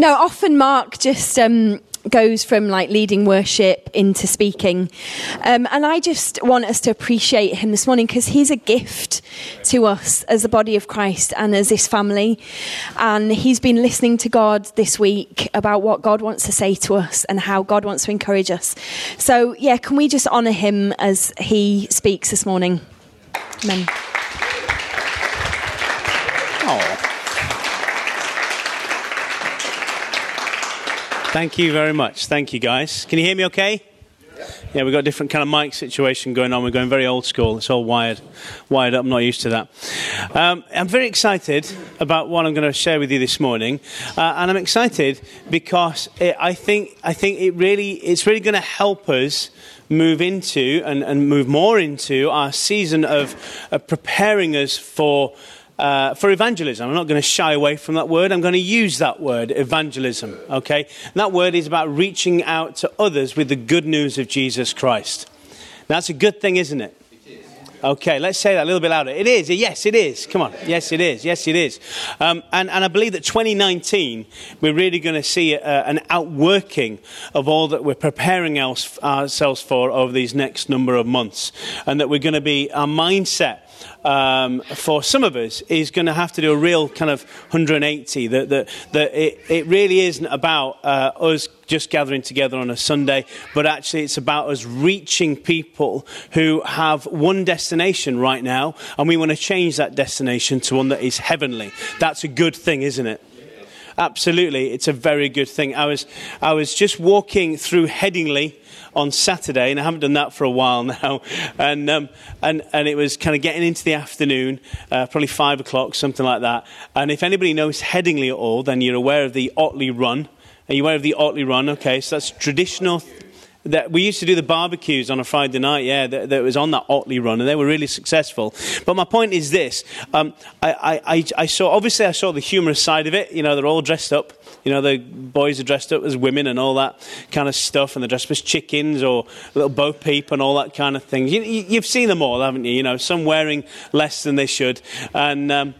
No, often Mark just um, goes from like leading worship into speaking. Um, and I just want us to appreciate him this morning because he's a gift to us as the body of Christ and as this family. And he's been listening to God this week about what God wants to say to us and how God wants to encourage us. So, yeah, can we just honour him as he speaks this morning? Amen. Thank you very much. Thank you, guys. Can you hear me okay? Yeah, we've got a different kind of mic situation going on. We're going very old school. It's all wired, wired up. I'm not used to that. Um, I'm very excited about what I'm going to share with you this morning, uh, and I'm excited because it, I think I think it really it's really going to help us move into and, and move more into our season of, of preparing us for uh, for evangelism. I'm not going to shy away from that word. I'm going to use that word, evangelism. Okay? And that word is about reaching out to others with the good news of Jesus Christ. Now, that's a good thing, isn't it? Okay, let's say that a little bit louder. It is. Yes, it is. Come on. Yes, it is. Yes, it is. Um, and, and I believe that 2019, we're really going to see a, an outworking of all that we're preparing ourselves for over these next number of months. And that we're going to be, our mindset um, for some of us is going to have to do a real kind of 180. That, that, that it, it really isn't about uh, us just gathering together on a Sunday, but actually it's about us reaching people who have one destination right now, and we want to change that destination to one that is heavenly. That's a good thing, isn't it? Absolutely, it's a very good thing. I was, I was just walking through Headingley on Saturday, and I haven't done that for a while now. And, um, and, and it was kind of getting into the afternoon, uh, probably five o'clock, something like that. And if anybody knows Headingley at all, then you're aware of the Otley Run. Are you aware of the Otley Run? Okay, so that's traditional that we used to do the barbecues on a Friday night, yeah, that, that, was on that Otley run, and they were really successful. But my point is this: um, I, I, I, saw obviously I saw the humorous side of it. You know, they're all dressed up. You know, the boys are dressed up as women and all that kind of stuff, and they're dressed as chickens or little Bo Peep and all that kind of thing. You, have seen them all, haven't you? You know, some wearing less than they should, and um,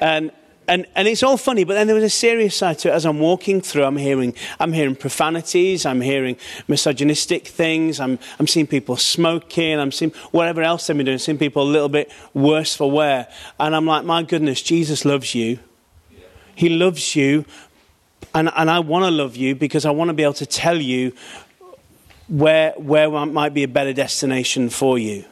and and, and it's all funny, but then there was a serious side to it. As I'm walking through, I'm hearing, I'm hearing profanities, I'm hearing misogynistic things, I'm, I'm seeing people smoking, I'm seeing whatever else they've been doing, seeing people a little bit worse for wear. And I'm like, my goodness, Jesus loves you. He loves you. And, and I want to love you because I want to be able to tell you where, where might be a better destination for you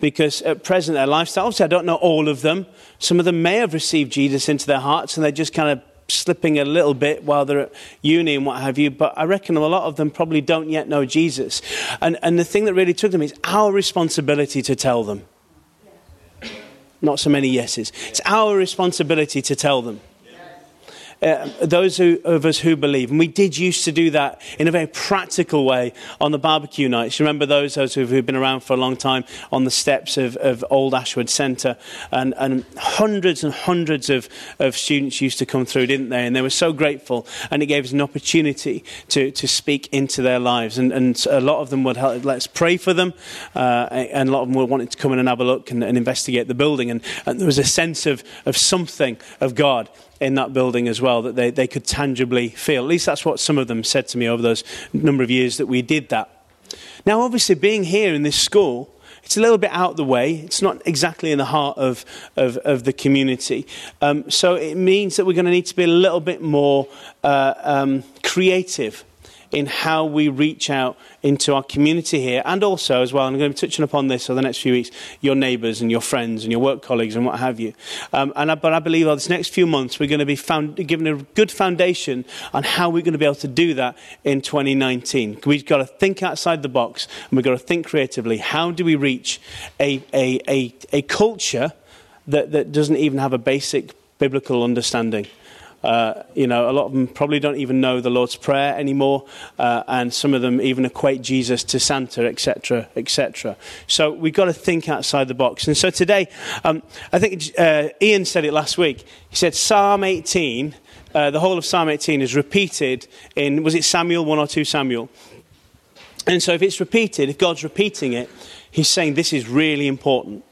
because at present their lifestyle, obviously I don't know all of them. Some of them may have received Jesus into their hearts and they're just kind of slipping a little bit while they're at uni and what have you, but I reckon a lot of them probably don't yet know Jesus. And, and the thing that really took them is our responsibility to tell them. Not so many yeses. It's our responsibility to tell them uh, those who, of us who believe. And we did used to do that in a very practical way on the barbecue nights. You remember those, those who've been around for a long time on the steps of, of Old Ashwood Centre. And, and hundreds and hundreds of, of students used to come through, didn't they? And they were so grateful. And it gave us an opportunity to, to speak into their lives. And, and a lot of them would help, let's pray for them. Uh, and a lot of them were wanting to come in and have a look and, and investigate the building. And, and there was a sense of, of something of God in that building as well that they, they could tangibly feel. At least that's what some of them said to me over those number of years that we did that. Now, obviously, being here in this school, it's a little bit out of the way. It's not exactly in the heart of, of, of the community. Um, so it means that we're going to need to be a little bit more uh, um, creative in how we reach out into our community here, and also as well, and I'm going to be touching upon this over the next few weeks, your neighbours and your friends and your work colleagues and what have you. Um, and I, but I believe over this next few months we're going to be found, given a good foundation on how we're going to be able to do that in 2019. We've got to think outside the box and we've got to think creatively. How do we reach a, a, a, a culture that, that doesn't even have a basic biblical understanding? Uh, you know, a lot of them probably don't even know the Lord's Prayer anymore, uh, and some of them even equate Jesus to Santa, etc., etc. So we've got to think outside the box. And so today, um, I think uh, Ian said it last week. He said Psalm 18, uh, the whole of Psalm 18 is repeated in, was it Samuel 1 or 2 Samuel? And so if it's repeated, if God's repeating it, he's saying this is really important.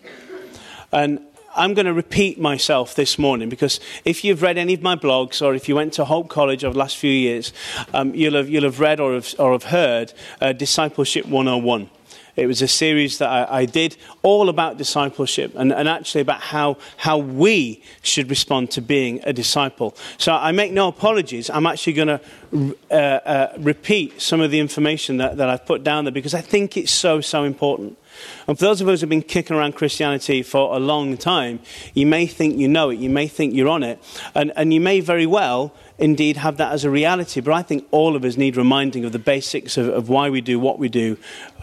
And I'm going to repeat myself this morning because if you've read any of my blogs or if you went to Hope College over the last few years, um, you'll, have, you'll have read or have, or have heard uh, Discipleship 101. It was a series that I, I did all about discipleship and, and, actually about how, how we should respond to being a disciple. So I make no apologies. I'm actually going to uh, uh, repeat some of the information that, that I've put down there because I think it's so, so important. And for those of us who have been kicking around Christianity for a long time, you may think you know it, you may think you're on it, and, and you may very well indeed have that as a reality. But I think all of us need reminding of the basics of, of why we do what we do,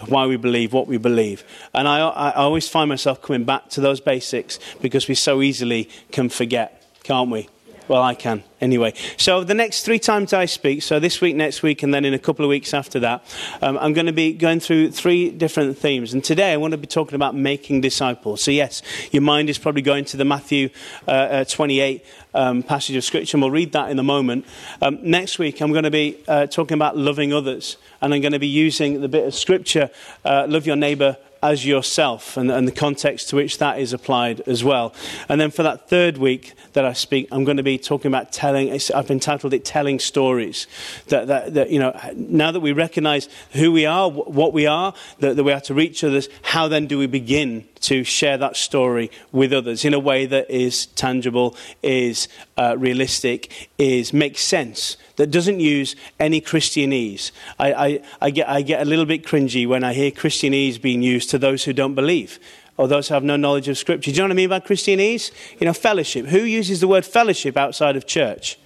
why we believe what we believe. And I, I always find myself coming back to those basics because we so easily can forget, can't we? Well, I can anyway. So the next three times I speak, so this week, next week, and then in a couple of weeks after that, um, I'm going to be going through three different themes. And today I want to be talking about making disciples. So yes, your mind is probably going to the Matthew uh, uh, 28 um, passage of scripture, and we'll read that in a moment. Um, next week I'm going to be uh, talking about loving others, and I'm going to be using the bit of scripture, uh, love your neighbour as yourself and, and, the context to which that is applied as well. And then for that third week that I speak, I'm going to be talking about telling, I've entitled it Telling Stories. That, that, that you know, now that we recognize who we are, what we are, that, that we are to reach others, how then do we begin to share that story with others in a way that is tangible, is uh, realistic, is makes sense, that doesn't use any Christianese. I, I, I, get, I get a little bit cringy when I hear Christianese being used to those who don't believe or those who have no knowledge of Scripture. Do you know what I mean by Christianese? You know, fellowship. Who uses the word fellowship outside of church?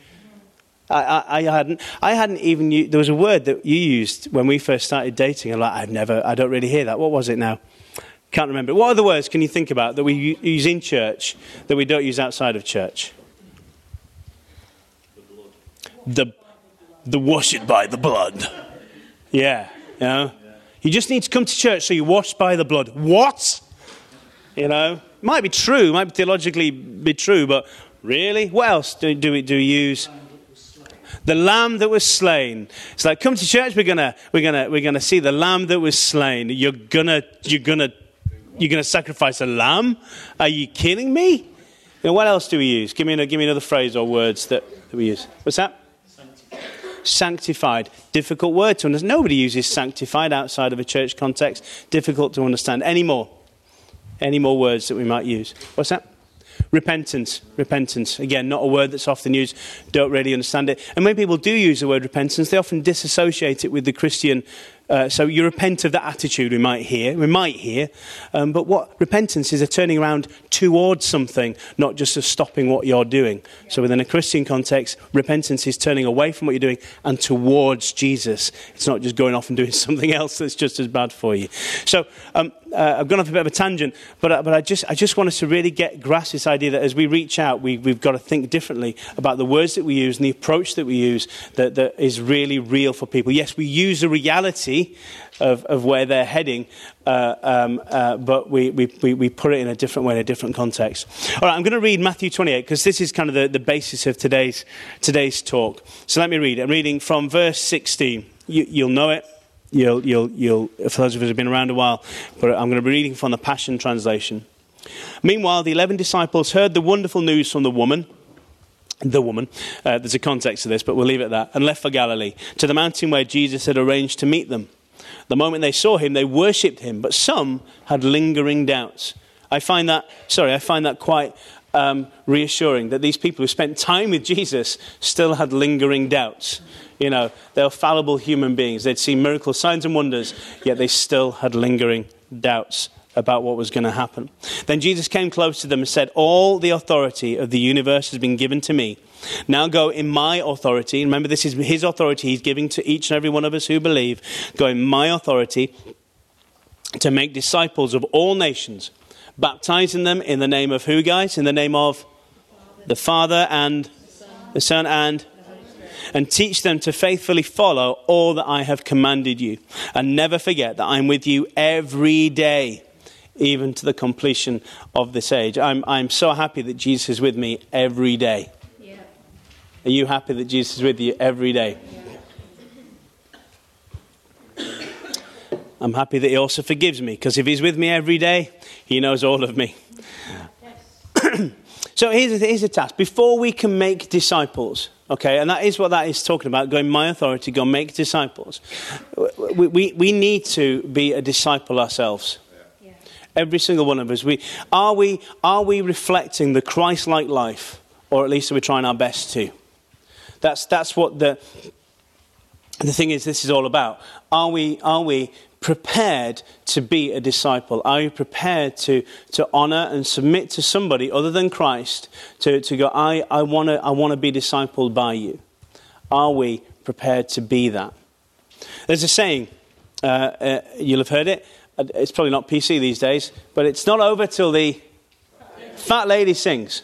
I, I, I, hadn't. I hadn't even. Used, there was a word that you used when we first started dating. I'm like, I've never. I don't really hear that. What was it now? Can't remember. What other words can you think about that we use in church that we don't use outside of church? The, the wash it by the blood. Yeah, you know. You just need to come to church so you're washed by the blood. What? You know, might be true, might be theologically be true, but really, what else do, do we do we use? The lamb that was slain. It's like, come to church. We're gonna, we're gonna, we're gonna see the lamb that was slain. You're gonna, you're gonna you're going to sacrifice a lamb? Are you kidding me? You know, what else do we use? Give me, give me another phrase or words that, that we use. What's that? Sanctified. sanctified. Difficult word to understand. Nobody uses sanctified outside of a church context. Difficult to understand. Any more? Any more words that we might use? What's that? Repentance. Repentance. Again, not a word that's often used. Don't really understand it. And when people do use the word repentance, they often disassociate it with the Christian uh, so you repent of that attitude we might hear, we might hear. Um, but what repentance is a turning around towards something, not just a stopping what you're doing. So within a Christian context, repentance is turning away from what you're doing and towards Jesus. It's not just going off and doing something else that's just as bad for you. So um, uh, I've gone off a bit of a tangent, but, uh, but I, just, I just want us to really get grasp this idea that as we reach out, we, we've got to think differently about the words that we use and the approach that we use that, that is really real for people. Yes, we use the reality of, of where they're heading, uh, um, uh, but we, we, we put it in a different way, in a different context. All right, I'm going to read Matthew 28 because this is kind of the, the basis of today's, today's talk. So let me read. I'm reading from verse 16. You, you'll know it. You'll, you'll, you'll, for those of us who have been around a while, but I'm going to be reading from the Passion Translation. Meanwhile, the eleven disciples heard the wonderful news from the woman the woman. Uh, there's a context to this, but we'll leave it at that. And left for Galilee, to the mountain where Jesus had arranged to meet them. The moment they saw him, they worshipped him, but some had lingering doubts. I find that, sorry, I find that quite um, reassuring that these people who spent time with Jesus still had lingering doubts. You know, they were fallible human beings. They'd seen miracles, signs, and wonders, yet they still had lingering doubts about what was going to happen. Then Jesus came close to them and said, All the authority of the universe has been given to me. Now go in my authority. Remember, this is his authority he's giving to each and every one of us who believe. Go in my authority to make disciples of all nations, baptizing them in the name of who, guys? In the name of the Father and the Son and and teach them to faithfully follow all that I have commanded you. And never forget that I'm with you every day even to the completion of this age. I'm, I'm so happy that Jesus is with me every day. Yeah. Are you happy that Jesus is with you every day? Yeah. I'm happy that He also forgives me because if He's with me every day, He knows all of me. so here's here's a task. Before we can make disciples, okay, and that is what that is talking about, going my authority, go make disciples. We, we, we need to be a disciple ourselves. Every single one of us. We, are, we, are we reflecting the Christ like life, or at least are we trying our best to? That's, that's what the, the thing is, this is all about. Are we, are we prepared to be a disciple? Are you prepared to, to honor and submit to somebody other than Christ to, to go, I, I want to I wanna be discipled by you? Are we prepared to be that? There's a saying, uh, uh, you'll have heard it. It's probably not PC these days, but it's not over till the fat lady sings.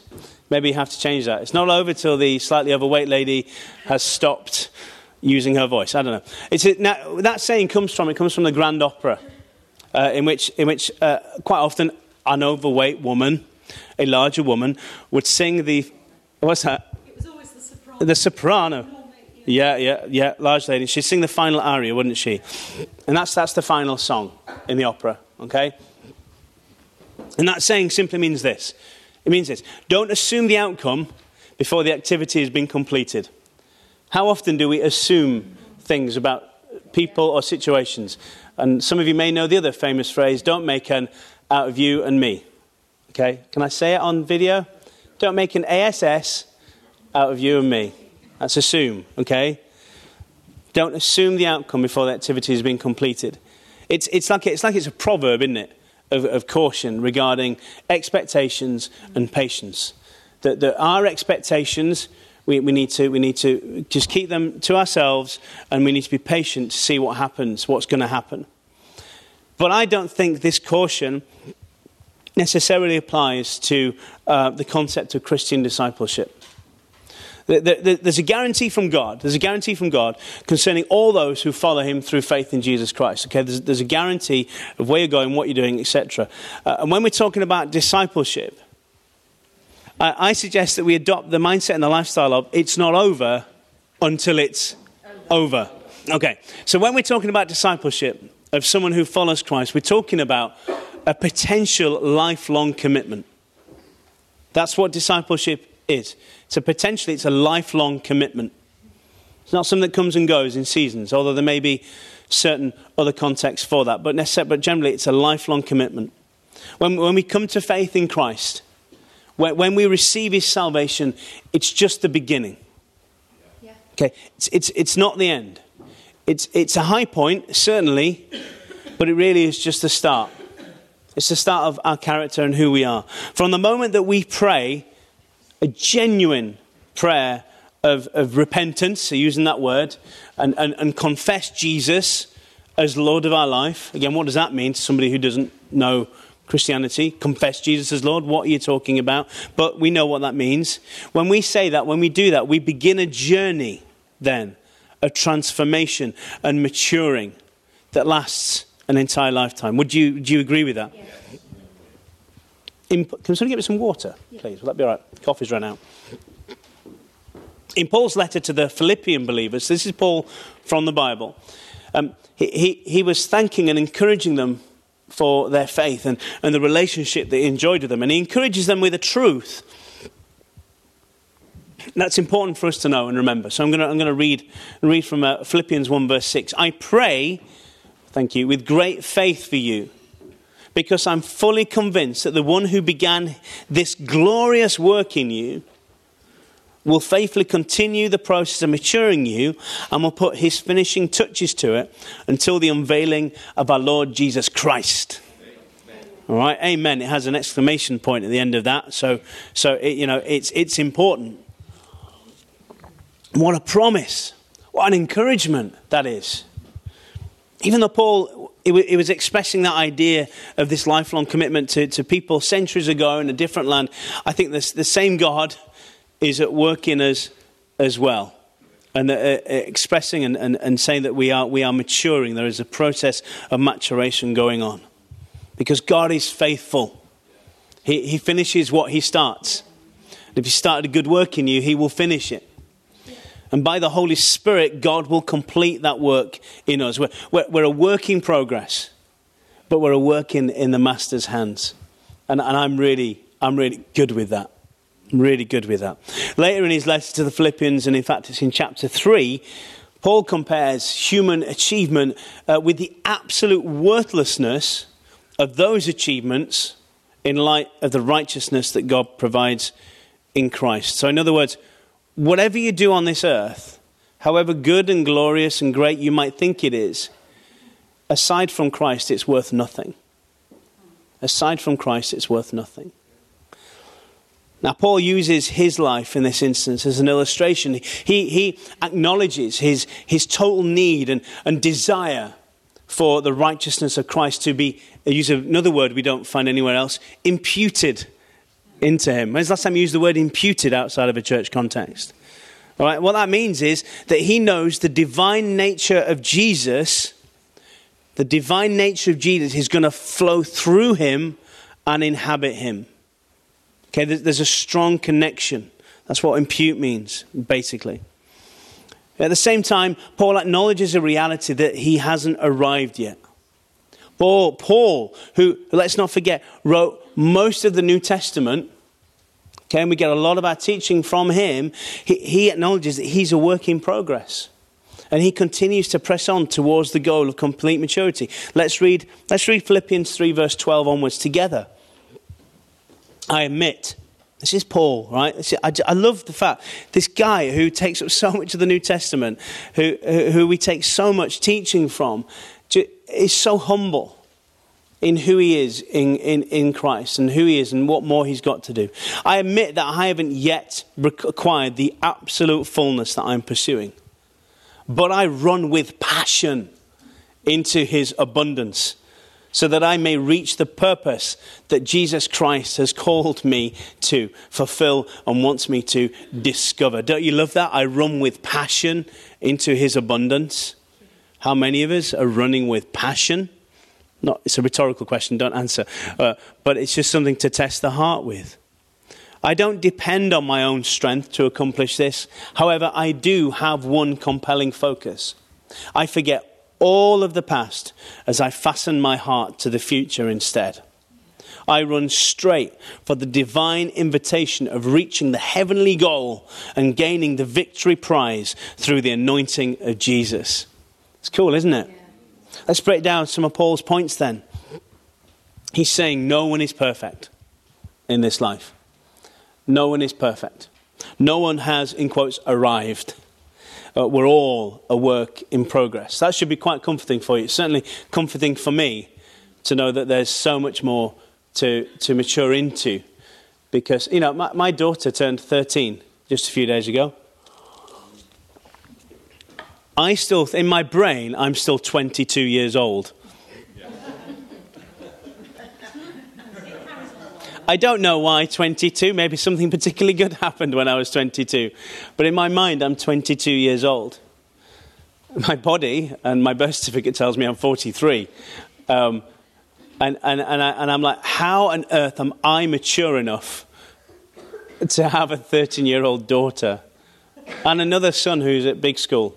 Maybe you have to change that. It's not over till the slightly overweight lady has stopped using her voice. I don't know. It's a, now, that saying comes from it comes from the Grand Opera, uh, in which in which uh, quite often an overweight woman, a larger woman, would sing the what's that? It was always the soprano. The soprano. Yeah, yeah, yeah, large lady. She'd sing the final aria, wouldn't she? And that's that's the final song in the opera. Okay. And that saying simply means this. It means this: don't assume the outcome before the activity has been completed. How often do we assume things about people or situations? And some of you may know the other famous phrase don't make an out of you and me. Okay? Can I say it on video? Don't make an ASS out of you and me. That's assume, okay? Don't assume the outcome before the activity has been completed. It's, it's, like, it's like it's a proverb, isn't it, of, of caution regarding expectations and patience. That, that our expectations we, we, need to, we need to just keep them to ourselves and we need to be patient to see what happens, what's going to happen. But I don't think this caution necessarily applies to uh, the concept of Christian discipleship. There's a guarantee from God. There's a guarantee from God concerning all those who follow Him through faith in Jesus Christ. Okay, there's, there's a guarantee of where you're going, what you're doing, etc. Uh, and when we're talking about discipleship, I suggest that we adopt the mindset and the lifestyle of it's not over until it's over. Okay, so when we're talking about discipleship of someone who follows Christ, we're talking about a potential lifelong commitment. That's what discipleship is. It's a potentially it's a lifelong commitment. It's not something that comes and goes in seasons, although there may be certain other contexts for that. But, but generally, it's a lifelong commitment. When, when we come to faith in Christ, when we receive his salvation, it's just the beginning. Yeah. Okay, it's, it's, it's not the end. It's, it's a high point, certainly, but it really is just the start. It's the start of our character and who we are. From the moment that we pray a genuine prayer of, of repentance, so using that word, and, and, and confess Jesus as Lord of our life. Again, what does that mean to somebody who doesn't know Christianity, confess Jesus as Lord. What are you talking about? But we know what that means. When we say that, when we do that, we begin a journey then of transformation and maturing that lasts an entire lifetime. Would you, do you agree with that? Yes. Can someone get me some water, please? Will that be all right? Coffee's run out. In Paul's letter to the Philippian believers, this is Paul from the Bible, um, he, he, he was thanking and encouraging them for their faith and, and the relationship that he enjoyed with them. And he encourages them with a truth. That's important for us to know and remember. So I'm going to, I'm going to read, read from uh, Philippians 1, verse 6. I pray, thank you, with great faith for you, because I'm fully convinced that the one who began this glorious work in you will faithfully continue the process of maturing you and will put his finishing touches to it until the unveiling of our Lord Jesus Christ. All right, amen. It has an exclamation point at the end of that. So, so it, you know, it's, it's important. What a promise. What an encouragement that is. Even though Paul he was expressing that idea of this lifelong commitment to, to people centuries ago in a different land. I think this, the same God is at work in us as well. And uh, uh, expressing and, and, and saying that we are, we are maturing. There is a process of maturation going on. Because God is faithful. He, he finishes what He starts. If He started a good work in you, He will finish it. And by the Holy Spirit, God will complete that work in us. We're, we're, we're a work in progress, but we're a work in, in the Master's hands. And, and I'm really I'm really good with that. Really good with that. Later in his letter to the Philippians, and in fact it's in chapter 3, Paul compares human achievement uh, with the absolute worthlessness of those achievements in light of the righteousness that God provides in Christ. So, in other words, whatever you do on this earth, however good and glorious and great you might think it is, aside from Christ, it's worth nothing. Aside from Christ, it's worth nothing. Now, Paul uses his life in this instance as an illustration. He, he acknowledges his, his total need and, and desire for the righteousness of Christ to be, uh, use another word we don't find anywhere else, imputed into him. When's the last time you used the word imputed outside of a church context? All right, what that means is that he knows the divine nature of Jesus, the divine nature of Jesus is going to flow through him and inhabit him. Okay, there's a strong connection. That's what impute means, basically. At the same time, Paul acknowledges a reality that he hasn't arrived yet. Paul, Paul, who, let's not forget, wrote most of the New Testament, okay, and we get a lot of our teaching from him, he, he acknowledges that he's a work in progress. And he continues to press on towards the goal of complete maturity. Let's read, let's read Philippians 3, verse 12 onwards together. I admit, this is Paul, right? I, I love the fact this guy who takes up so much of the New Testament, who, who we take so much teaching from, is so humble in who he is in, in, in Christ and who he is and what more he's got to do. I admit that I haven't yet acquired the absolute fullness that I'm pursuing, but I run with passion into his abundance so that I may reach the purpose that Jesus Christ has called me to fulfill and wants me to discover. Don't you love that? I run with passion into his abundance. How many of us are running with passion? Not, it's a rhetorical question, don't answer. Uh, but it's just something to test the heart with. I don't depend on my own strength to accomplish this. However, I do have one compelling focus. I forget all of the past as I fasten my heart to the future instead. I run straight for the divine invitation of reaching the heavenly goal and gaining the victory prize through the anointing of Jesus. It's cool, isn't it? Let's break down some of Paul's points then. He's saying no one is perfect in this life. No one is perfect. No one has, in quotes, arrived uh, we're all a work in progress. That should be quite comforting for you. Certainly comforting for me to know that there's so much more to, to mature into. Because, you know, my, my daughter turned 13 just a few days ago. I still, in my brain, I'm still 22 years old. I don't know why 22. Maybe something particularly good happened when I was 22. But in my mind, I'm 22 years old. My body and my birth certificate tells me I'm 43. Um, and, and, and, I, and I'm like, how on earth am I mature enough to have a 13 year old daughter and another son who's at big school?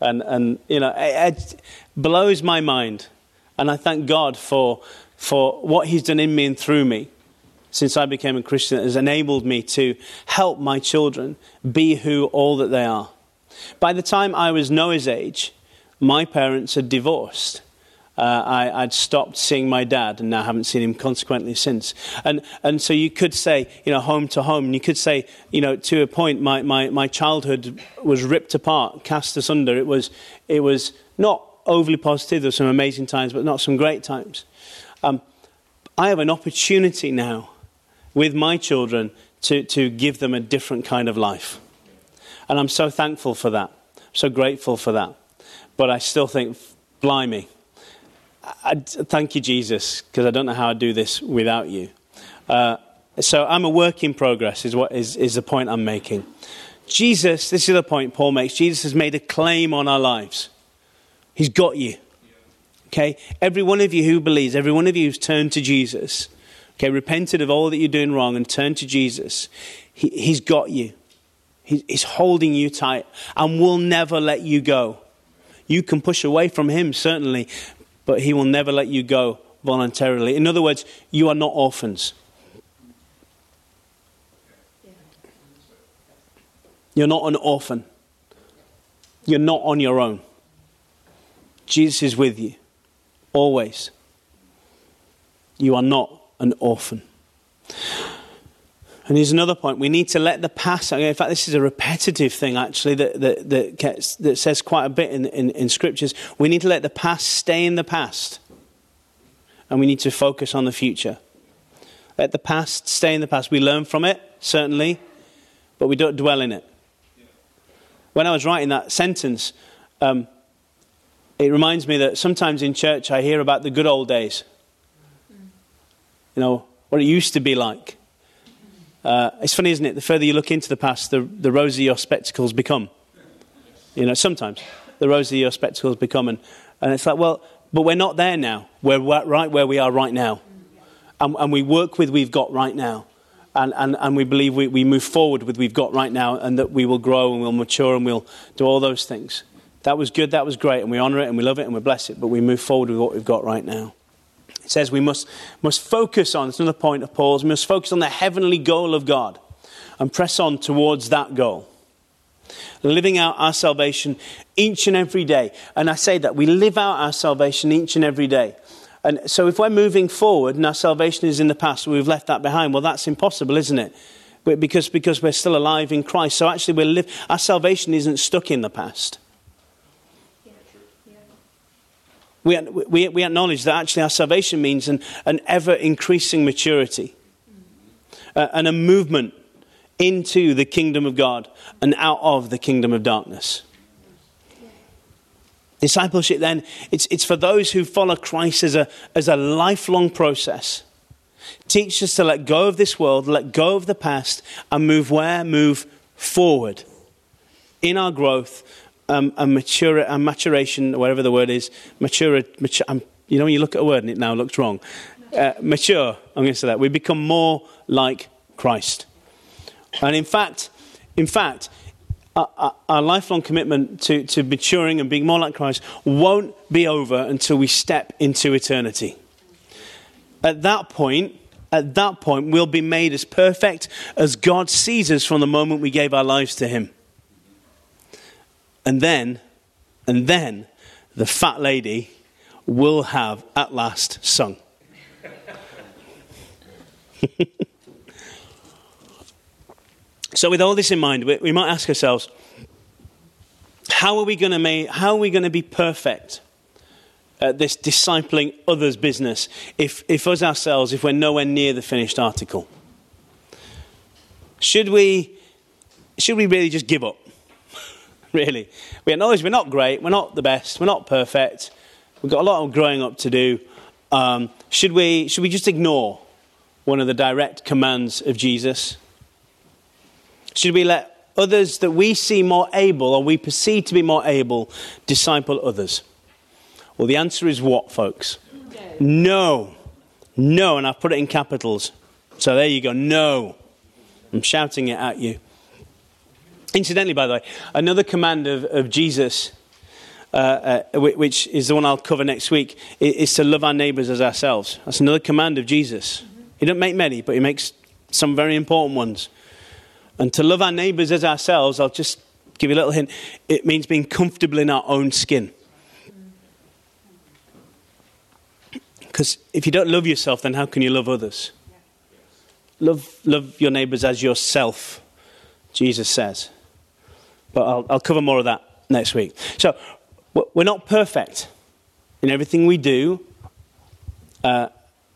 And, and you know, it, it blows my mind. And I thank God for, for what He's done in me and through me since I became a Christian that has enabled me to help my children be who all that they are. By the time I was Noah's age, my parents had divorced. Uh, I, would stopped seeing my dad and now haven't seen him consequently since. And, and so you could say, you know, home to home, and you could say, you know, to a point, my, my, my childhood was ripped apart, cast asunder. It was, it was not overly positive. There were some amazing times, but not some great times. Um, I have an opportunity now with my children to, to give them a different kind of life. And I'm so thankful for that. so grateful for that. But I still think, blimey, I, thank you, Jesus, because I don't know how I'd do this without you. Uh, so I'm a work in progress, is, what, is, is the point I'm making. Jesus, this is the point Paul makes. Jesus has made a claim on our lives. He's got you. Okay? Every one of you who believes, every one of you who's turned to Jesus, okay, repented of all that you're doing wrong and turned to Jesus, he, He's got you. He, he's holding you tight and will never let you go. You can push away from Him, certainly, but He will never let you go voluntarily. In other words, you are not orphans. You're not an orphan. You're not on your own. Jesus is with you, always. You are not an orphan. And here's another point. We need to let the past. In fact, this is a repetitive thing, actually, that, that, that, gets, that says quite a bit in, in, in scriptures. We need to let the past stay in the past. And we need to focus on the future. Let the past stay in the past. We learn from it, certainly, but we don't dwell in it. When I was writing that sentence, um, it reminds me that sometimes in church I hear about the good old days. You know, what it used to be like. Uh, it's funny, isn't it? The further you look into the past, the, the rosier your spectacles become. You know, sometimes the rosier your spectacles become. And, and it's like, well, but we're not there now. We're right where we are right now. And, and we work with we've got right now. And, and, and we believe we, we move forward with we've got right now and that we will grow and we'll mature and we'll do all those things. That was good, that was great, and we honor it and we love it and we bless it, but we move forward with what we've got right now. It says we must, must focus on, it's another point of Paul's, we must focus on the heavenly goal of God and press on towards that goal. Living out our salvation each and every day. And I say that we live out our salvation each and every day. And so if we're moving forward and our salvation is in the past, we've left that behind, well, that's impossible, isn't it? Because, because we're still alive in Christ. So actually, we're live, our salvation isn't stuck in the past. We, we, we acknowledge that actually our salvation means an, an ever increasing maturity uh, and a movement into the kingdom of God and out of the kingdom of darkness. Discipleship, then, it's, it's for those who follow Christ as a, as a lifelong process. Teach us to let go of this world, let go of the past, and move where? Move forward in our growth um, and, mature, and maturation, whatever the word is, mature, mature um, you know, when you look at a word and it now looks wrong. Uh, mature, I'm going to say that. We become more like Christ. And in fact, in fact, our, our, lifelong commitment to, to maturing and being more like Christ won't be over until we step into eternity. At that point, at that point, we'll be made as perfect as God sees us from the moment we gave our lives to Him. And then, and then, the fat lady will have at last sung. so, with all this in mind, we, we might ask ourselves, how are we going to make, how are we going to be perfect at this discipling others business if, if us ourselves, if we're nowhere near the finished article? Should we, should we really just give up? really. We acknowledge we're not great, we're not the best, we're not perfect, we've got a lot of growing up to do. Um, should, we, should we just ignore one of the direct commands of Jesus? Should we let others that we see more able or we perceive to be more able disciple others? Well, the answer is what, folks? No. No, and I've put it in capitals. So there you go. No. I'm shouting it at you. Incidentally, by the way, another command of, of Jesus, uh, uh, which is the one I'll cover next week, is to love our neighbours as ourselves. That's another command of Jesus. He doesn't make many, but he makes some very important ones. And to love our neighbours as ourselves, I'll just give you a little hint, it means being comfortable in our own skin. Because if you don't love yourself, then how can you love others? Love, love your neighbours as yourself, Jesus says. But I'll, I'll cover more of that next week. So, we're not perfect in everything we do. Uh,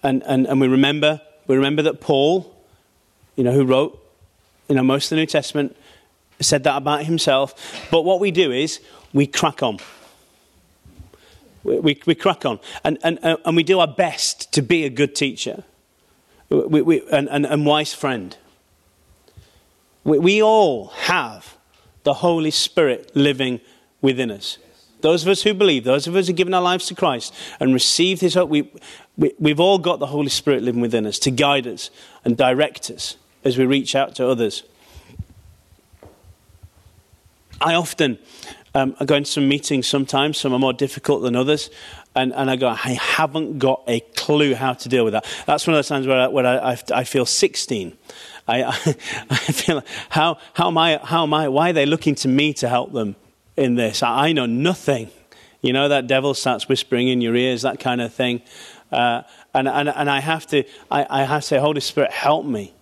and, and, and we remember we remember that Paul, you know, who wrote you know, most of the New Testament, said that about himself. But what we do is we crack on. We, we, we crack on. And, and, and we do our best to be a good teacher we, we, and wise friend. We, we all have the Holy Spirit living within us. Those of us who believe, those of us who have given our lives to Christ and received His hope, we, we, we've all got the Holy Spirit living within us to guide us and direct us as we reach out to others. I often um, I go into some meetings sometimes, some are more difficult than others, and, and I go, I haven't got a clue how to deal with that. That's one of those times where I, where I, I, I feel 16. I, I, feel, how, how, am I, how am I, why are they looking to me to help them in this? I, I know nothing. You know, that devil starts whispering in your ears, that kind of thing. Uh, and, and, and I have to, I, I have to say, Holy Spirit, help me.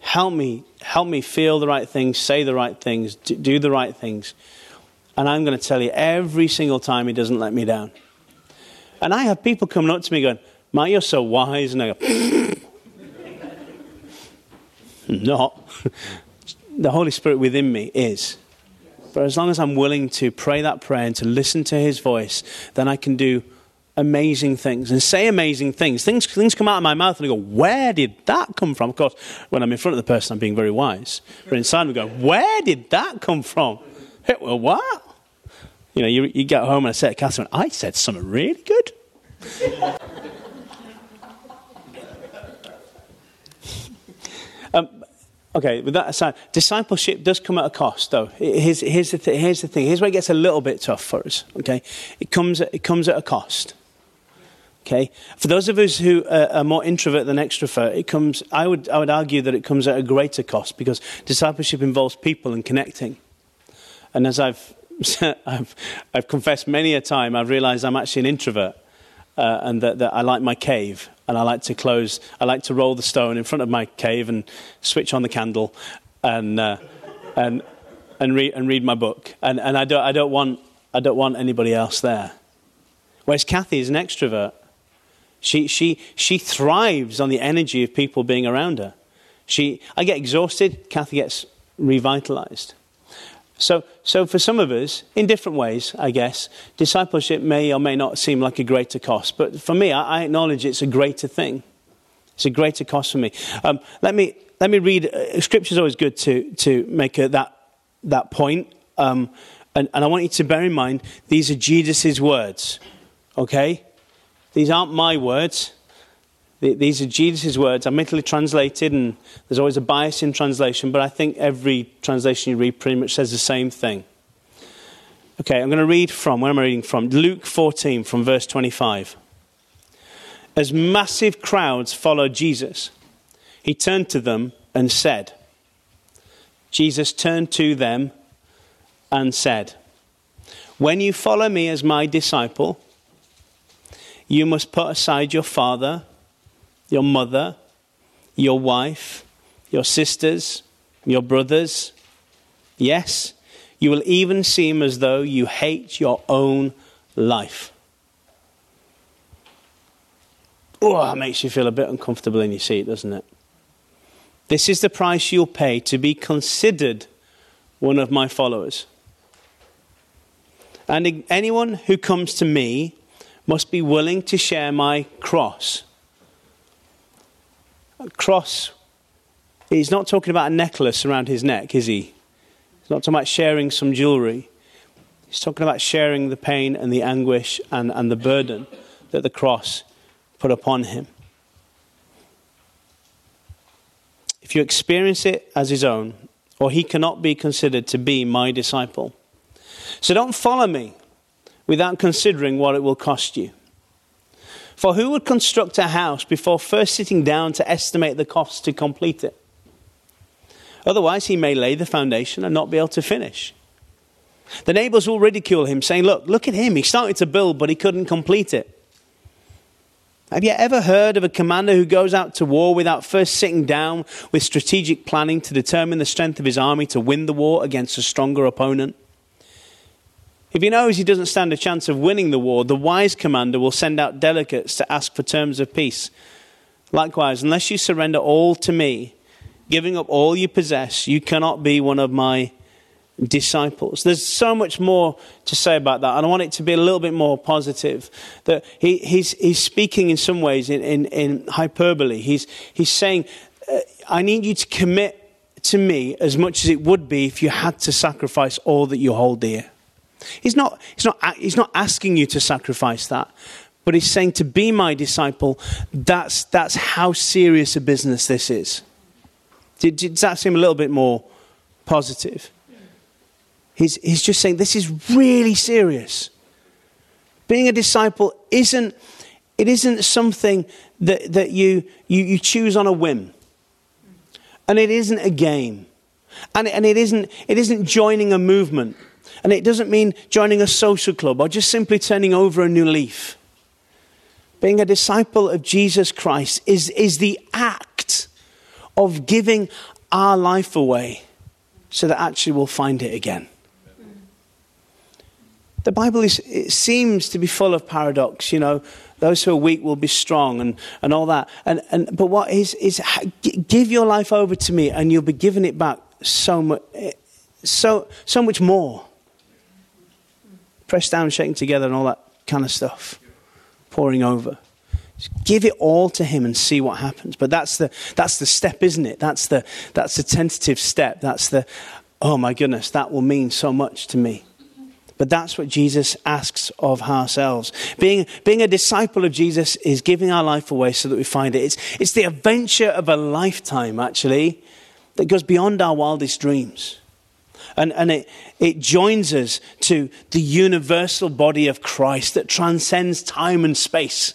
Help me, help me feel the right things, say the right things, do the right things. And I'm going to tell you, every single time he doesn't let me down. And I have people coming up to me going, Matt, you're so wise. And I go, not. the Holy Spirit within me is. But as long as I'm willing to pray that prayer and to listen to his voice, then I can do amazing things and say amazing things. Things, things come out of my mouth and I go, Where did that come from? Of course, when I'm in front of the person, I'm being very wise. But inside, I'm Where did that come from? Well, what? You know, you, you get home and I say to Catherine, I said something really good. um, okay, with that aside, discipleship does come at a cost, though. Here's, here's, the th- here's the thing. Here's where it gets a little bit tough for us. Okay, it comes at, it comes at a cost. Okay, for those of us who are more introvert than extrovert, it comes. I would I would argue that it comes at a greater cost because discipleship involves people and connecting. And as I've I've, I've confessed many a time, I've realized I'm actually an introvert uh, and that, that I like my cave and I like to close, I like to roll the stone in front of my cave and switch on the candle and, uh, and, and, read, and read my book. And, and I, don't, I, don't want, I don't want anybody else there. Whereas Kathy is an extrovert. She, she, she thrives on the energy of people being around her. She, I get exhausted, Kathy gets revitalized. So, so for some of us, in different ways, I guess, discipleship may or may not seem like a greater cost. But for me, I, I acknowledge it's a greater thing. It's a greater cost for me. Um, let me let me read. Uh, Scripture is always good to to make a, that that point. Um, and, and I want you to bear in mind these are Jesus' words. Okay, these aren't my words. These are Jesus' words. I'm mentally translated, and there's always a bias in translation, but I think every translation you read pretty much says the same thing. Okay, I'm going to read from, where am I reading from? Luke 14, from verse 25. As massive crowds followed Jesus, he turned to them and said, Jesus turned to them and said, When you follow me as my disciple, you must put aside your father your mother, your wife, your sisters, your brothers. Yes, you will even seem as though you hate your own life. Oh, that makes you feel a bit uncomfortable in your seat, doesn't it? This is the price you'll pay to be considered one of my followers. And anyone who comes to me must be willing to share my cross cross, he's not talking about a necklace around his neck, is he? He's not talking about sharing some jewelry. He's talking about sharing the pain and the anguish and, and the burden that the cross put upon him. If you experience it as his own, or he cannot be considered to be my disciple. So don't follow me without considering what it will cost you. For who would construct a house before first sitting down to estimate the cost to complete it? Otherwise, he may lay the foundation and not be able to finish. The neighbors will ridicule him, saying, Look, look at him. He started to build, but he couldn't complete it. Have you ever heard of a commander who goes out to war without first sitting down with strategic planning to determine the strength of his army to win the war against a stronger opponent? If he knows he doesn't stand a chance of winning the war, the wise commander will send out delegates to ask for terms of peace. Likewise, unless you surrender all to me, giving up all you possess, you cannot be one of my disciples. There's so much more to say about that, and I want it to be a little bit more positive. That he, he's, he's speaking in some ways in, in, in hyperbole. He's, he's saying, uh, I need you to commit to me as much as it would be if you had to sacrifice all that you hold dear. He's not, he's, not, he's not asking you to sacrifice that, but he's saying to be my disciple, that's, that's how serious a business this is. Does that seem a little bit more positive? He's, he's just saying this is really serious. Being a disciple isn't, it isn't something that, that you, you, you choose on a whim. And it isn't a game. And, and it, isn't, it isn't joining a movement. And it doesn't mean joining a social club or just simply turning over a new leaf. Being a disciple of Jesus Christ is, is the act of giving our life away so that actually we'll find it again. The Bible is, it seems to be full of paradox, you know. Those who are weak will be strong and, and all that. And, and, but what is, is give your life over to me and you'll be giving it back so much, eh, so, so much more. Pressed down, shaken together, and all that kind of stuff. Pouring over. Just give it all to him and see what happens. But that's the, that's the step, isn't it? That's the, that's the tentative step. That's the, oh my goodness, that will mean so much to me. But that's what Jesus asks of ourselves. Being, being a disciple of Jesus is giving our life away so that we find it. It's, it's the adventure of a lifetime, actually, that goes beyond our wildest dreams. And, and it, it joins us to the universal body of Christ that transcends time and space.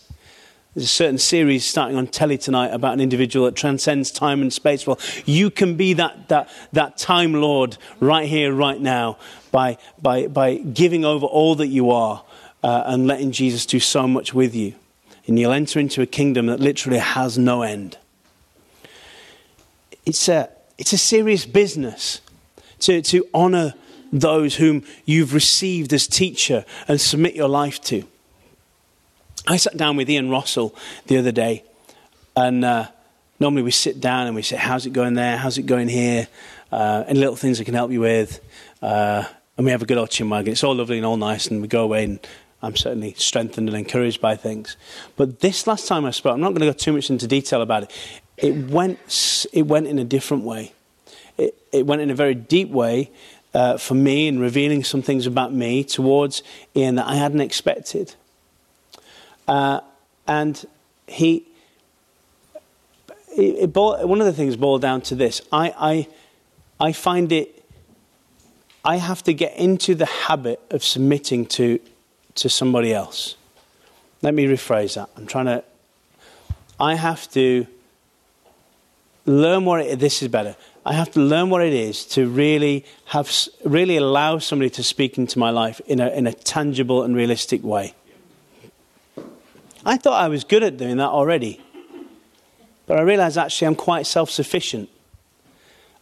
There's a certain series starting on telly tonight about an individual that transcends time and space. Well, you can be that, that, that time Lord right here, right now, by, by, by giving over all that you are uh, and letting Jesus do so much with you. And you'll enter into a kingdom that literally has no end. It's a, it's a serious business to, to honor those whom you've received as teacher and submit your life to. I sat down with Ian Russell the other day, and uh, normally we sit down and we say, How's it going there? How's it going here? Uh, any little things I can help you with? Uh, and we have a good old chinwag. It's all lovely and all nice, and we go away, and I'm certainly strengthened and encouraged by things. But this last time I spoke, I'm not going to go too much into detail about it. It went, it went in a different way. It, it went in a very deep way uh, for me in revealing some things about me towards Ian that I hadn't expected. Uh, and he, it, it one of the things boiled down to this. I, I, I find it, I have to get into the habit of submitting to, to somebody else. Let me rephrase that. I'm trying to, I have to learn what it, this is better. I have to learn what it is to really have, really allow somebody to speak into my life in a, in a tangible and realistic way. I thought I was good at doing that already. But I realized actually I'm quite self sufficient.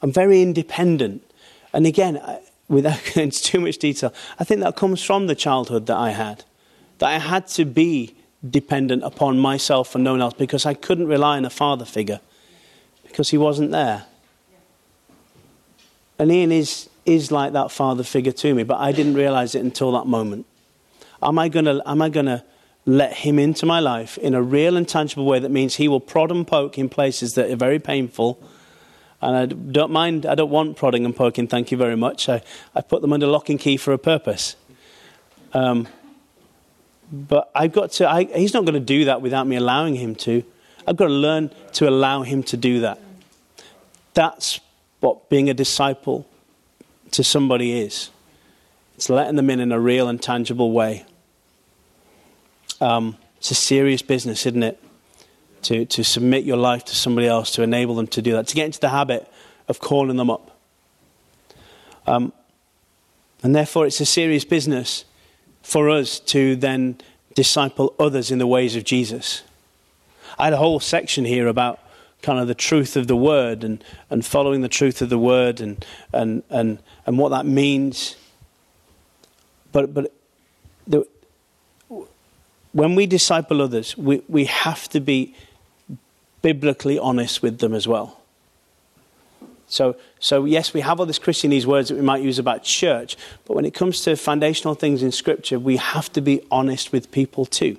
I'm very independent. And again, without going into too much detail, I think that comes from the childhood that I had. That I had to be dependent upon myself and no one else because I couldn't rely on a father figure because he wasn't there. And Ian is, is like that father figure to me, but I didn't realize it until that moment. Am I going to let him into my life in a real and tangible way that means he will prod and poke in places that are very painful. And I don't mind, I don't want prodding and poking, thank you very much. I, I put them under lock and key for a purpose. Um, but I've got to, I, he's not going to do that without me allowing him to. I've got to learn to allow him to do that. That's what being a disciple to somebody is. It's letting them in in a real and tangible way. Um, it's a serious business, isn't it? To, to submit your life to somebody else, to enable them to do that, to get into the habit of calling them up. Um, and therefore, it's a serious business for us to then disciple others in the ways of Jesus. I had a whole section here about kind of the truth of the word and, and following the truth of the word and, and, and, and what that means. But, but the, when we disciple others, we, we have to be biblically honest with them as well. So, so, yes, we have all these Christianese words that we might use about church, but when it comes to foundational things in Scripture, we have to be honest with people too,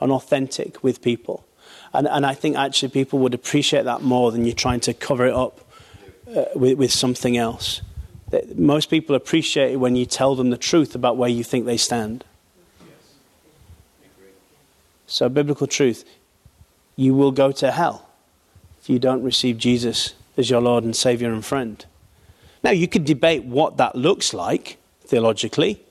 and authentic with people. And, and I think actually people would appreciate that more than you trying to cover it up uh, with, with something else. Most people appreciate it when you tell them the truth about where you think they stand. So, biblical truth you will go to hell if you don't receive Jesus as your Lord and Savior and friend. Now, you could debate what that looks like theologically.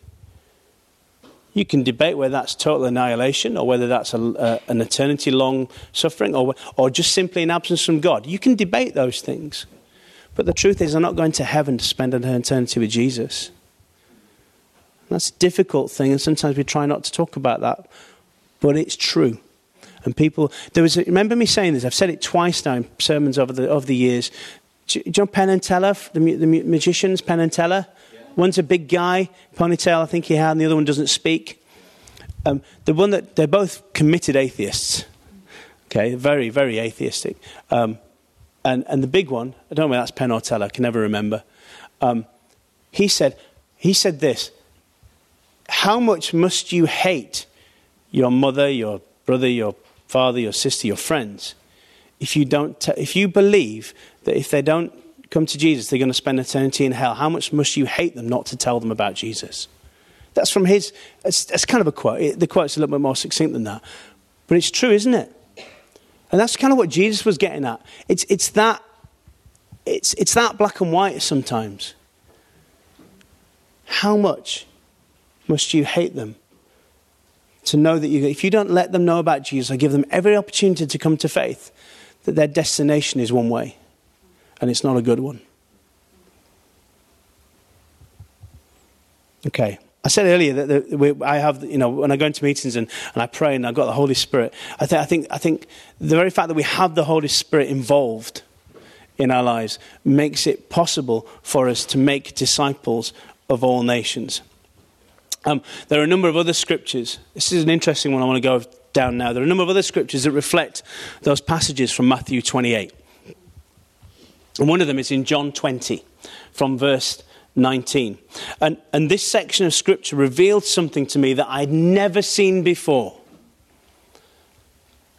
You can debate whether that's total annihilation or whether that's a, an eternity long suffering or, or just simply an absence from God. You can debate those things. But the truth is, I'm not going to heaven to spend an eternity with Jesus. That's a difficult thing, and sometimes we try not to talk about that. But it's true. And people, there was, remember me saying this, I've said it twice now in sermons over the, over the years. John Penn and Teller, the, the magicians, Penn and Teller? One's a big guy, ponytail I think he had, and the other one doesn't speak. Um, the one that they're both committed atheists. Okay, very, very atheistic. Um, and, and the big one, I don't know whether that's Penn or Teller, I can never remember. Um, he said, he said this How much must you hate your mother, your brother, your father, your sister, your friends, if you, don't t- if you believe that if they don't come to Jesus, they're going to spend eternity in hell. How much must you hate them not to tell them about Jesus? That's from his, it's, kind of a quote. The quote's a little bit more succinct than that. But it's true, isn't it? And that's kind of what Jesus was getting at. It's, it's, that, it's, it's that black and white sometimes. How much must you hate them to know that you, if you don't let them know about Jesus or give them every opportunity to come to faith, that their destination is one way? And it's not a good one. Okay. I said earlier that we, I have, you know, when I go into meetings and, and I pray and I've got the Holy Spirit, I, th- I, think, I think the very fact that we have the Holy Spirit involved in our lives makes it possible for us to make disciples of all nations. Um, there are a number of other scriptures. This is an interesting one I want to go down now. There are a number of other scriptures that reflect those passages from Matthew 28. And one of them is in John 20, from verse 19. And, and this section of scripture revealed something to me that I'd never seen before.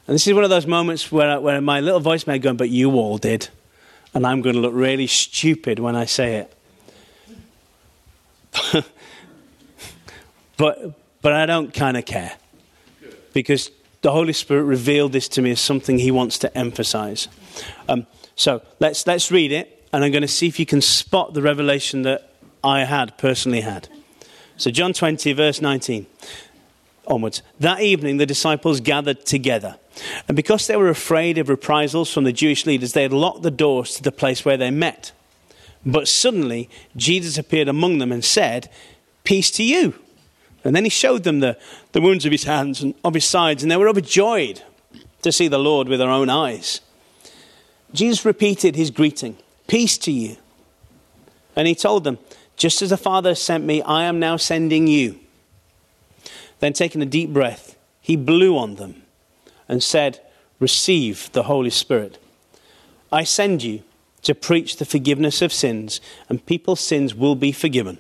And this is one of those moments where, where my little voice may go, but you all did. And I'm going to look really stupid when I say it. but, but I don't kind of care. Because the Holy Spirit revealed this to me as something He wants to emphasize. Um, so let's, let's read it, and I'm going to see if you can spot the revelation that I had, personally had. So, John 20, verse 19 onwards. That evening, the disciples gathered together. And because they were afraid of reprisals from the Jewish leaders, they had locked the doors to the place where they met. But suddenly, Jesus appeared among them and said, Peace to you. And then he showed them the, the wounds of his hands and of his sides, and they were overjoyed to see the Lord with their own eyes. Jesus repeated his greeting Peace to you. And he told them, Just as the Father sent me, I am now sending you. Then, taking a deep breath, he blew on them and said, Receive the Holy Spirit. I send you to preach the forgiveness of sins, and people's sins will be forgiven.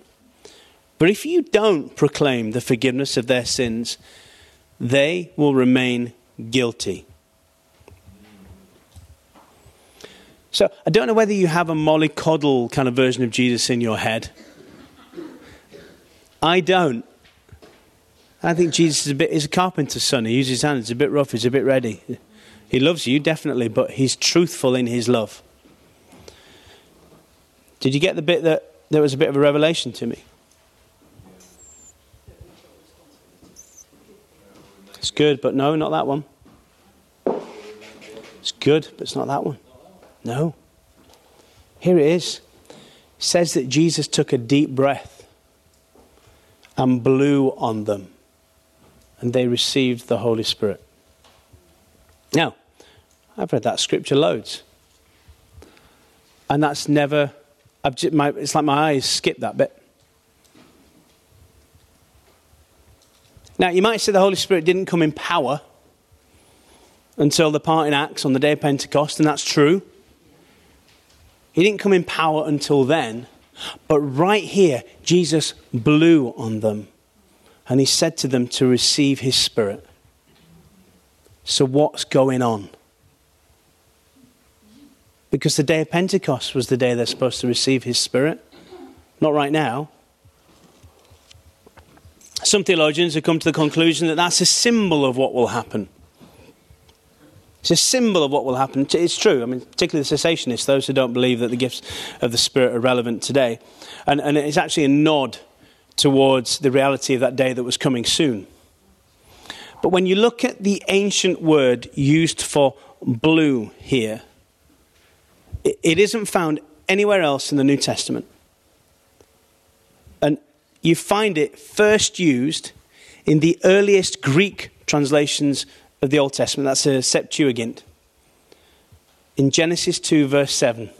But if you don't proclaim the forgiveness of their sins, they will remain guilty. So I don't know whether you have a mollycoddle kind of version of Jesus in your head. I don't. I think Jesus is a bit is a carpenter's son. He uses his hands. He's a bit rough. He's a bit ready. He loves you definitely, but he's truthful in his love. Did you get the bit that there was a bit of a revelation to me? It's good, but no, not that one. It's good, but it's not that one. No. Here it is. It says that Jesus took a deep breath and blew on them, and they received the Holy Spirit. Now, I've read that scripture loads. And that's never, just, my, it's like my eyes skip that bit. Now, you might say the Holy Spirit didn't come in power until the parting acts on the day of Pentecost, and that's true. He didn't come in power until then. But right here, Jesus blew on them and he said to them to receive his spirit. So, what's going on? Because the day of Pentecost was the day they're supposed to receive his spirit. Not right now. Some theologians have come to the conclusion that that's a symbol of what will happen. It's a symbol of what will happen. It's true. I mean, particularly the cessationists, those who don't believe that the gifts of the Spirit are relevant today. And, and it's actually a nod towards the reality of that day that was coming soon. But when you look at the ancient word used for blew here, it isn't found anywhere else in the New Testament. And you find it first used in the earliest Greek translations of the Old Testament. That's a Septuagint. In Genesis 2, verse 7,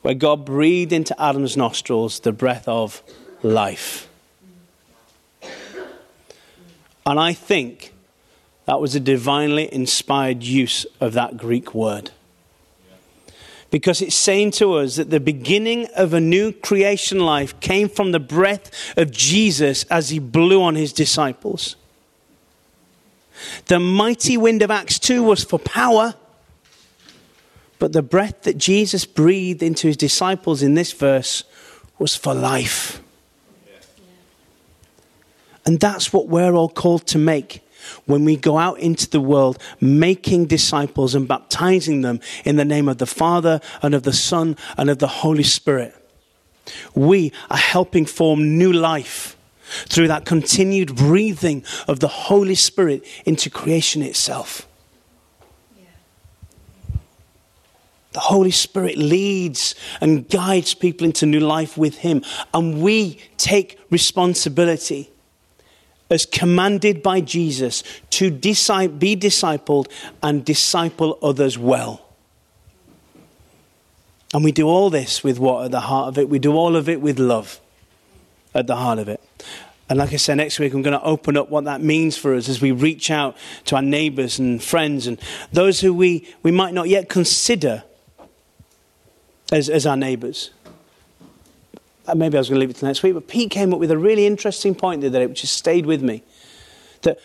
where God breathed into Adam's nostrils the breath of life. And I think that was a divinely inspired use of that Greek word. Because it's saying to us that the beginning of a new creation life came from the breath of Jesus as he blew on his disciples. The mighty wind of Acts 2 was for power, but the breath that Jesus breathed into his disciples in this verse was for life. And that's what we're all called to make when we go out into the world, making disciples and baptizing them in the name of the Father and of the Son and of the Holy Spirit. We are helping form new life through that continued breathing of the Holy Spirit into creation itself. The Holy Spirit leads and guides people into new life with Him, and we take responsibility as commanded by Jesus to be discipled and disciple others well. And we do all this with what at the heart of it? We do all of it with love at the heart of it. And like I said, next week I'm going to open up what that means for us as we reach out to our neighbours and friends and those who we, we might not yet consider as, as our neighbours. Uh, maybe I was going to leave it to next week, but Pete came up with a really interesting point the other day, which has stayed with me. That,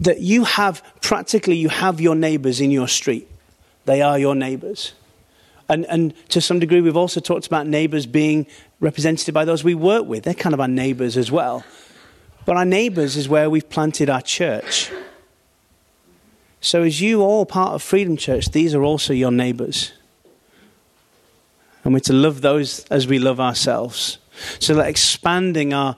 that you have, practically, you have your neighbours in your street. They are your neighbours. And, and to some degree, we've also talked about neighbours being represented by those we work with. They're kind of our neighbours as well. But our neighbours is where we've planted our church. So, as you all part of Freedom Church, these are also your neighbours. And we're to love those as we love ourselves. So that expanding our,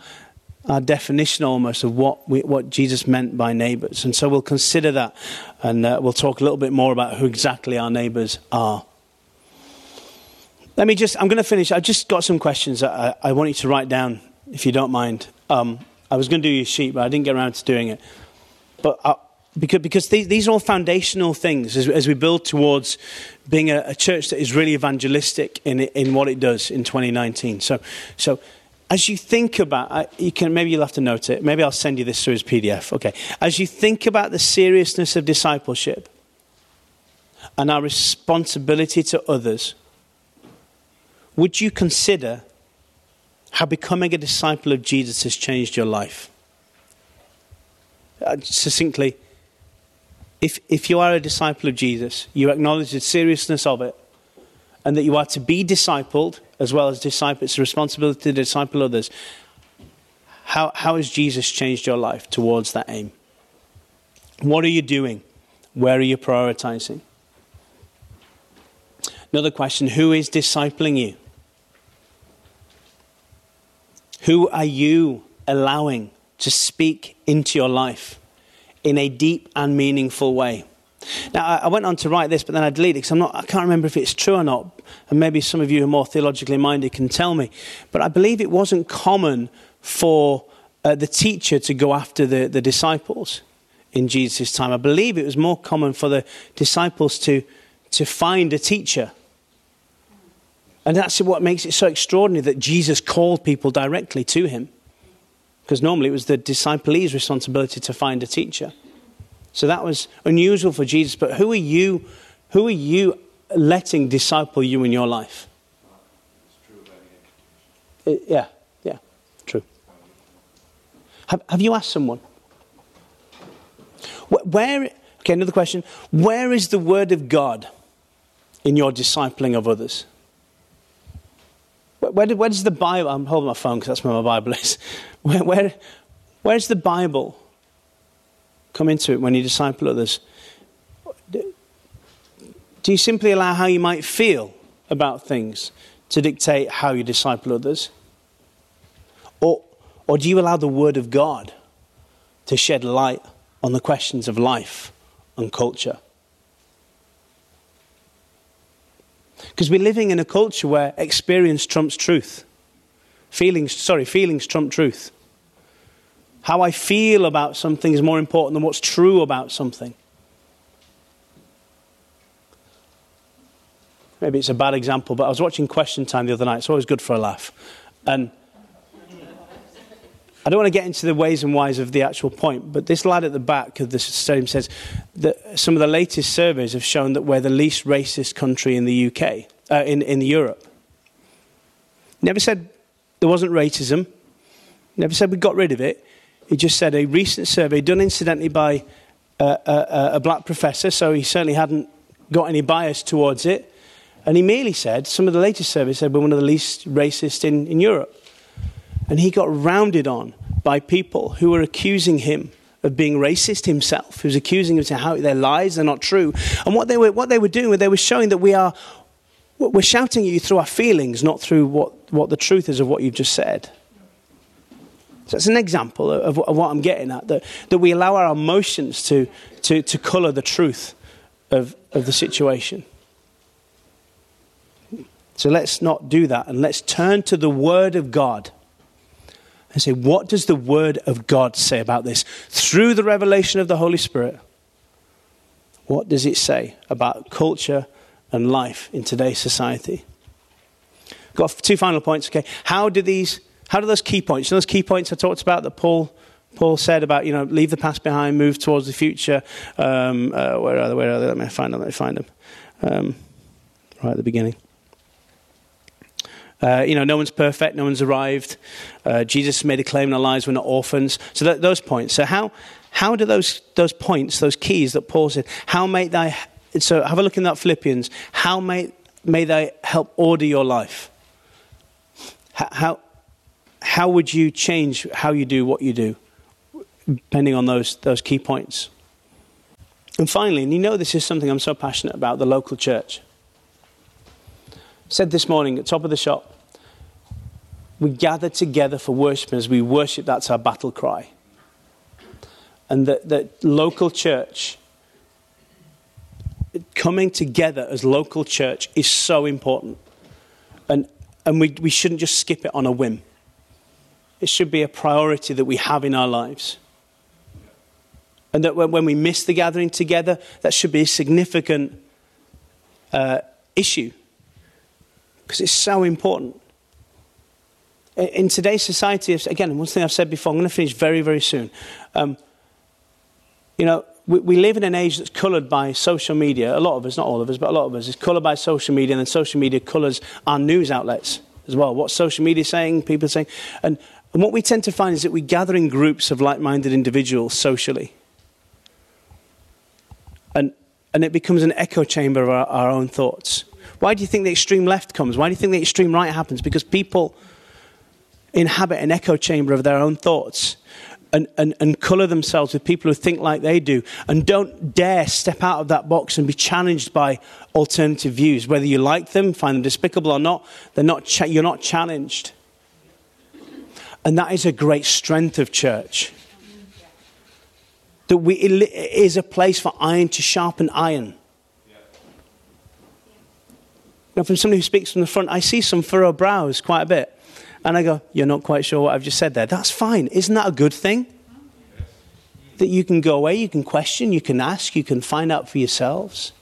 our definition almost of what, we, what Jesus meant by neighbours. And so we'll consider that and uh, we'll talk a little bit more about who exactly our neighbours are. Let me just, I'm going to finish. I've just got some questions that I, I want you to write down, if you don't mind. Um, I was going to do your sheet, but I didn't get around to doing it. But I, uh, because, because these, these, are all foundational things as, as we build towards being a, a, church that is really evangelistic in, in what it does in 2019. So, so as you think about, you can maybe you'll have to note it. Maybe I'll send you this through as PDF. Okay. As you think about the seriousness of discipleship and our responsibility to others, would you consider how becoming a disciple of Jesus has changed your life? Uh, succinctly, if, if you are a disciple of Jesus, you acknowledge the seriousness of it, and that you are to be discipled as well as disciple. It's a responsibility to disciple others. How, how has Jesus changed your life towards that aim? What are you doing? Where are you prioritizing? Another question Who is discipling you? Who are you allowing to speak into your life? in a deep and meaningful way. Now, I went on to write this, but then I deleted it because I'm not, I can't remember if it's true or not. And maybe some of you who are more theologically minded can tell me. But I believe it wasn't common for uh, the teacher to go after the, the disciples in Jesus' time. I believe it was more common for the disciples to, to find a teacher. And that's what makes it so extraordinary that Jesus called people directly to him. Because normally it was the disciplee's responsibility to find a teacher. So that was unusual for Jesus. But who are you? Who are you letting disciple you in your life? Uh, yeah, yeah, true. Have, have you asked someone? Where, okay, another question. Where is the word of God in your discipling of others? Where, where does the Bible, I'm holding my phone because that's where my Bible is. Where, where, where's the Bible come into it when you disciple others? Do you simply allow how you might feel about things to dictate how you disciple others? Or, Or do you allow the Word of God to shed light on the questions of life and culture? Because we're living in a culture where experience trumps truth. Feelings, sorry, feelings trump truth. How I feel about something is more important than what's true about something. Maybe it's a bad example, but I was watching Question Time the other night. It's always good for a laugh. And I don't want to get into the ways and whys of the actual point, but this lad at the back of the stadium says that some of the latest surveys have shown that we're the least racist country in the UK, uh, in, in Europe. Never said there wasn't racism, never said we got rid of it. He just said a recent survey done incidentally by a, a black professor, so he certainly hadn't got any bias towards it. And he merely said, some of the latest surveys said we're one of the least racist in, in Europe. And he got rounded on by people who were accusing him of being racist himself, who was accusing him of how their lies are not true. And what they were, what they were doing, was they were showing that we are, we're shouting at you through our feelings, not through what, what the truth is of what you've just said. So it's an example of, of what I'm getting at, that, that we allow our emotions to, to, to colour the truth of, of the situation. So let's not do that and let's turn to the Word of God and say, what does the Word of God say about this? Through the revelation of the Holy Spirit, what does it say about culture and life in today's society? Got two final points, okay? How do these, how do those key points, those key points I talked about that Paul Paul said about, you know, leave the past behind, move towards the future. Um, uh, where are they? Where are they? Let me find them. Let me find them. Um, right at the beginning. Uh, you know, no one's perfect, no one's arrived. Uh, Jesus made a claim in our lives we're not orphans. So that, those points. So how, how do those, those points, those keys that Paul said, how may they, so have a look in that Philippians, how may, may they help order your life? How, how would you change how you do what you do, depending on those, those key points? And finally, and you know this is something I'm so passionate about, the local church. said this morning at top of the shop, we gather together for worship, as we worship, that's our battle cry. And that, that local church, coming together as local church is so important. And, and we, we shouldn't just skip it on a whim. It should be a priority that we have in our lives. And that when, when we miss the gathering together, that should be a significant uh, issue. Because it's so important in today's society, again, one thing I've said before, I'm going to finish very, very soon. Um, you know, we, we, live in an age that's coloured by social media. A lot of us, not all of us, but a lot of us, is coloured by social media, and then social media colours our news outlets as well. What social media is saying, people are saying. And, and what we tend to find is that we gather in groups of like minded individuals socially. And, and it becomes an echo chamber of our, our own thoughts. Why do you think the extreme left comes? Why do you think the extreme right happens? Because people inhabit an echo chamber of their own thoughts and, and, and colour themselves with people who think like they do and don't dare step out of that box and be challenged by alternative views. Whether you like them, find them despicable or not, they're not cha- you're not challenged. And that is a great strength of church. That we, it is a place for iron to sharpen iron. Now, from somebody who speaks from the front, I see some furrowed brows quite a bit. And I go, You're not quite sure what I've just said there. That's fine. Isn't that a good thing? That you can go away, you can question, you can ask, you can find out for yourselves.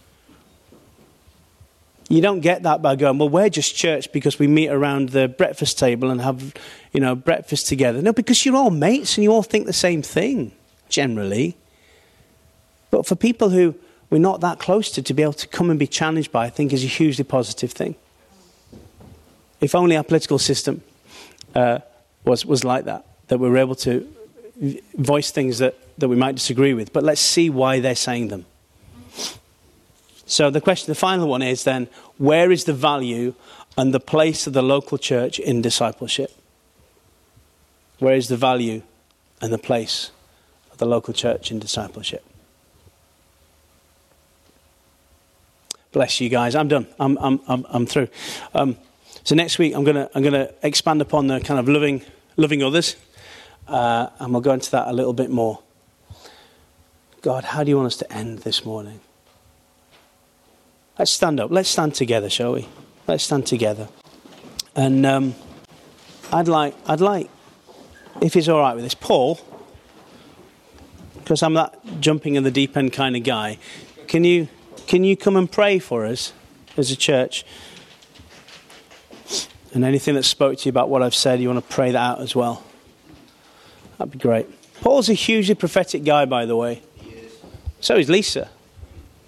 You don't get that by going, well, we're just church because we meet around the breakfast table and have, you know, breakfast together. No, because you're all mates and you all think the same thing, generally. But for people who we're not that close to, to be able to come and be challenged by, I think is a hugely positive thing. If only our political system uh, was, was like that, that we were able to voice things that, that we might disagree with, but let's see why they're saying them. So the question, the final one is then, where is the value and the place of the local church in discipleship? Where is the value and the place of the local church in discipleship? Bless you guys. I'm done. I'm, I'm, I'm, I'm through. Um, so next week, I'm going to I'm gonna expand upon the kind of loving, loving others. uh, and we'll go into that a little bit more. God, how do you want us to end this morning? Let's stand up. Let's stand together, shall we? Let's stand together. And um, I'd like, I'd like, if he's all right with this, Paul, because I'm that jumping in the deep end kind of guy. Can you, can you come and pray for us as a church? And anything that spoke to you about what I've said, you want to pray that out as well. That'd be great. Paul's a hugely prophetic guy, by the way. So is Lisa.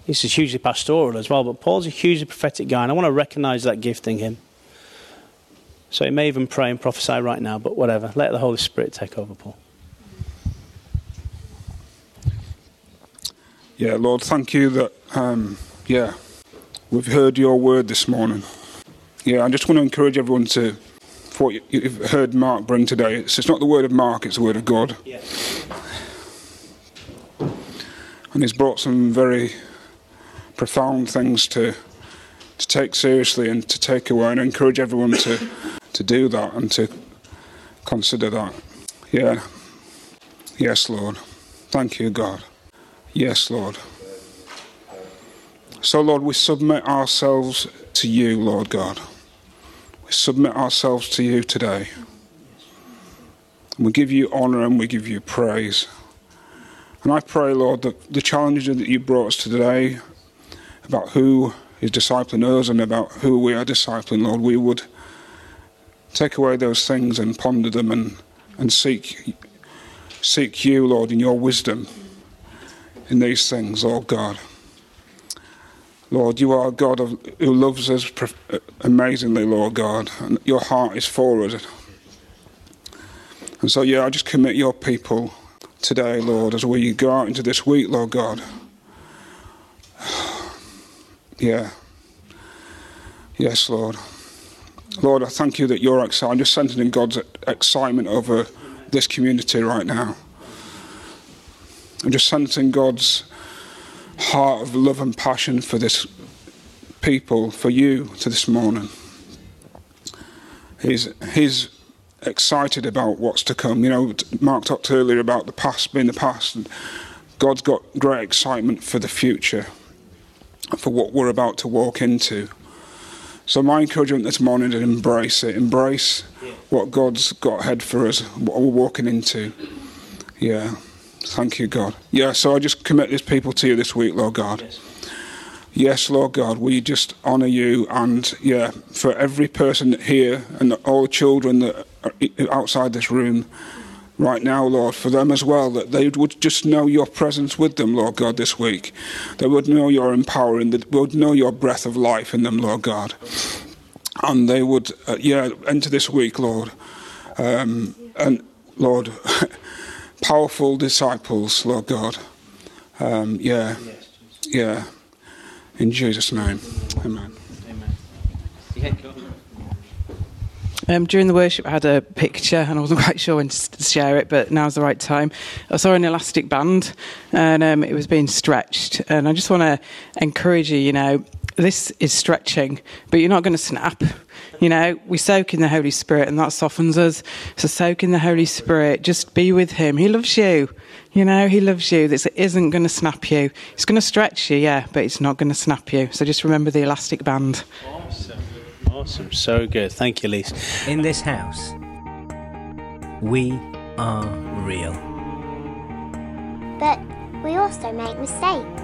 Lisa's hugely pastoral as well, but Paul's a hugely prophetic guy, and I want to recognize that gift in him. So he may even pray and prophesy right now, but whatever. Let the Holy Spirit take over, Paul. Yeah, Lord, thank you that, um, yeah, we've heard your word this morning. Yeah, I just want to encourage everyone to, for what you've heard Mark bring today, it's, it's not the word of Mark, it's the word of God. Yeah. And he's brought some very profound things to, to take seriously and to take away, and I encourage everyone to, to do that and to consider that. Yeah. Yes, Lord. Thank you, God. Yes, Lord. So, Lord, we submit ourselves to you, Lord God. We submit ourselves to you today. We give you honour and we give you praise. And I pray, Lord, that the challenges that you brought us to today about who is discipling us and about who we are discipling, Lord, we would take away those things and ponder them and, and seek, seek you, Lord, in your wisdom in these things, Lord God. Lord, you are a God of, who loves us uh, amazingly, Lord God, and your heart is for us. And so, yeah, I just commit your people today, Lord, as we go out into this week, Lord God. Yeah. Yes, Lord. Lord, I thank you that you're excited. I'm just sensing God's excitement over this community right now. I'm just sensing God's heart of love and passion for this people, for you to this morning. He's, he's excited about what's to come. You know, Mark talked earlier about the past being the past, and God's got great excitement for the future, for what we're about to walk into. So my encouragement this morning is embrace it. Embrace what God's got ahead for us, what we're walking into. Yeah. Thank you, God. Yeah, so I just commit these people to you this week, Lord God. Yes. Yes, Lord God, we just honour you, and yeah, for every person here and all the children that are outside this room right now, Lord, for them as well, that they would just know your presence with them, Lord God, this week. They would know your empowering, they would know your breath of life in them, Lord God. And they would, uh, yeah, enter this week, Lord. Um, and Lord, powerful disciples, Lord God. Um, yeah, yeah. In Jesus' name, amen. Um, during the worship, I had a picture, and I wasn't quite sure when to share it, but now's the right time. I saw an elastic band, and um, it was being stretched. And I just want to encourage you, you know, this is stretching, but you're not going to snap. You know, we soak in the Holy Spirit and that softens us. So soak in the Holy Spirit. Just be with Him. He loves you. You know, He loves you. This isn't going to snap you. It's going to stretch you, yeah, but it's not going to snap you. So just remember the elastic band. Awesome. Awesome. So good. Thank you, Lise. In this house, we are real. But we also make mistakes.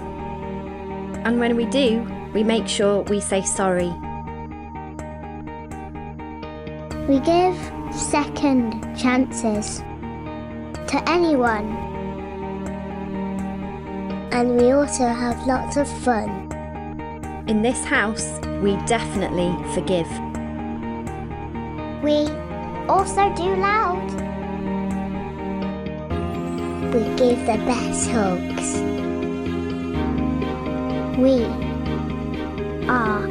And when we do, we make sure we say sorry. We give second chances to anyone. And we also have lots of fun. In this house, we definitely forgive. We also do loud. We give the best hugs. We are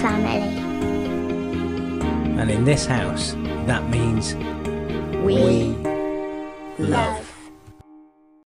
family. And in this house, that means we, we love.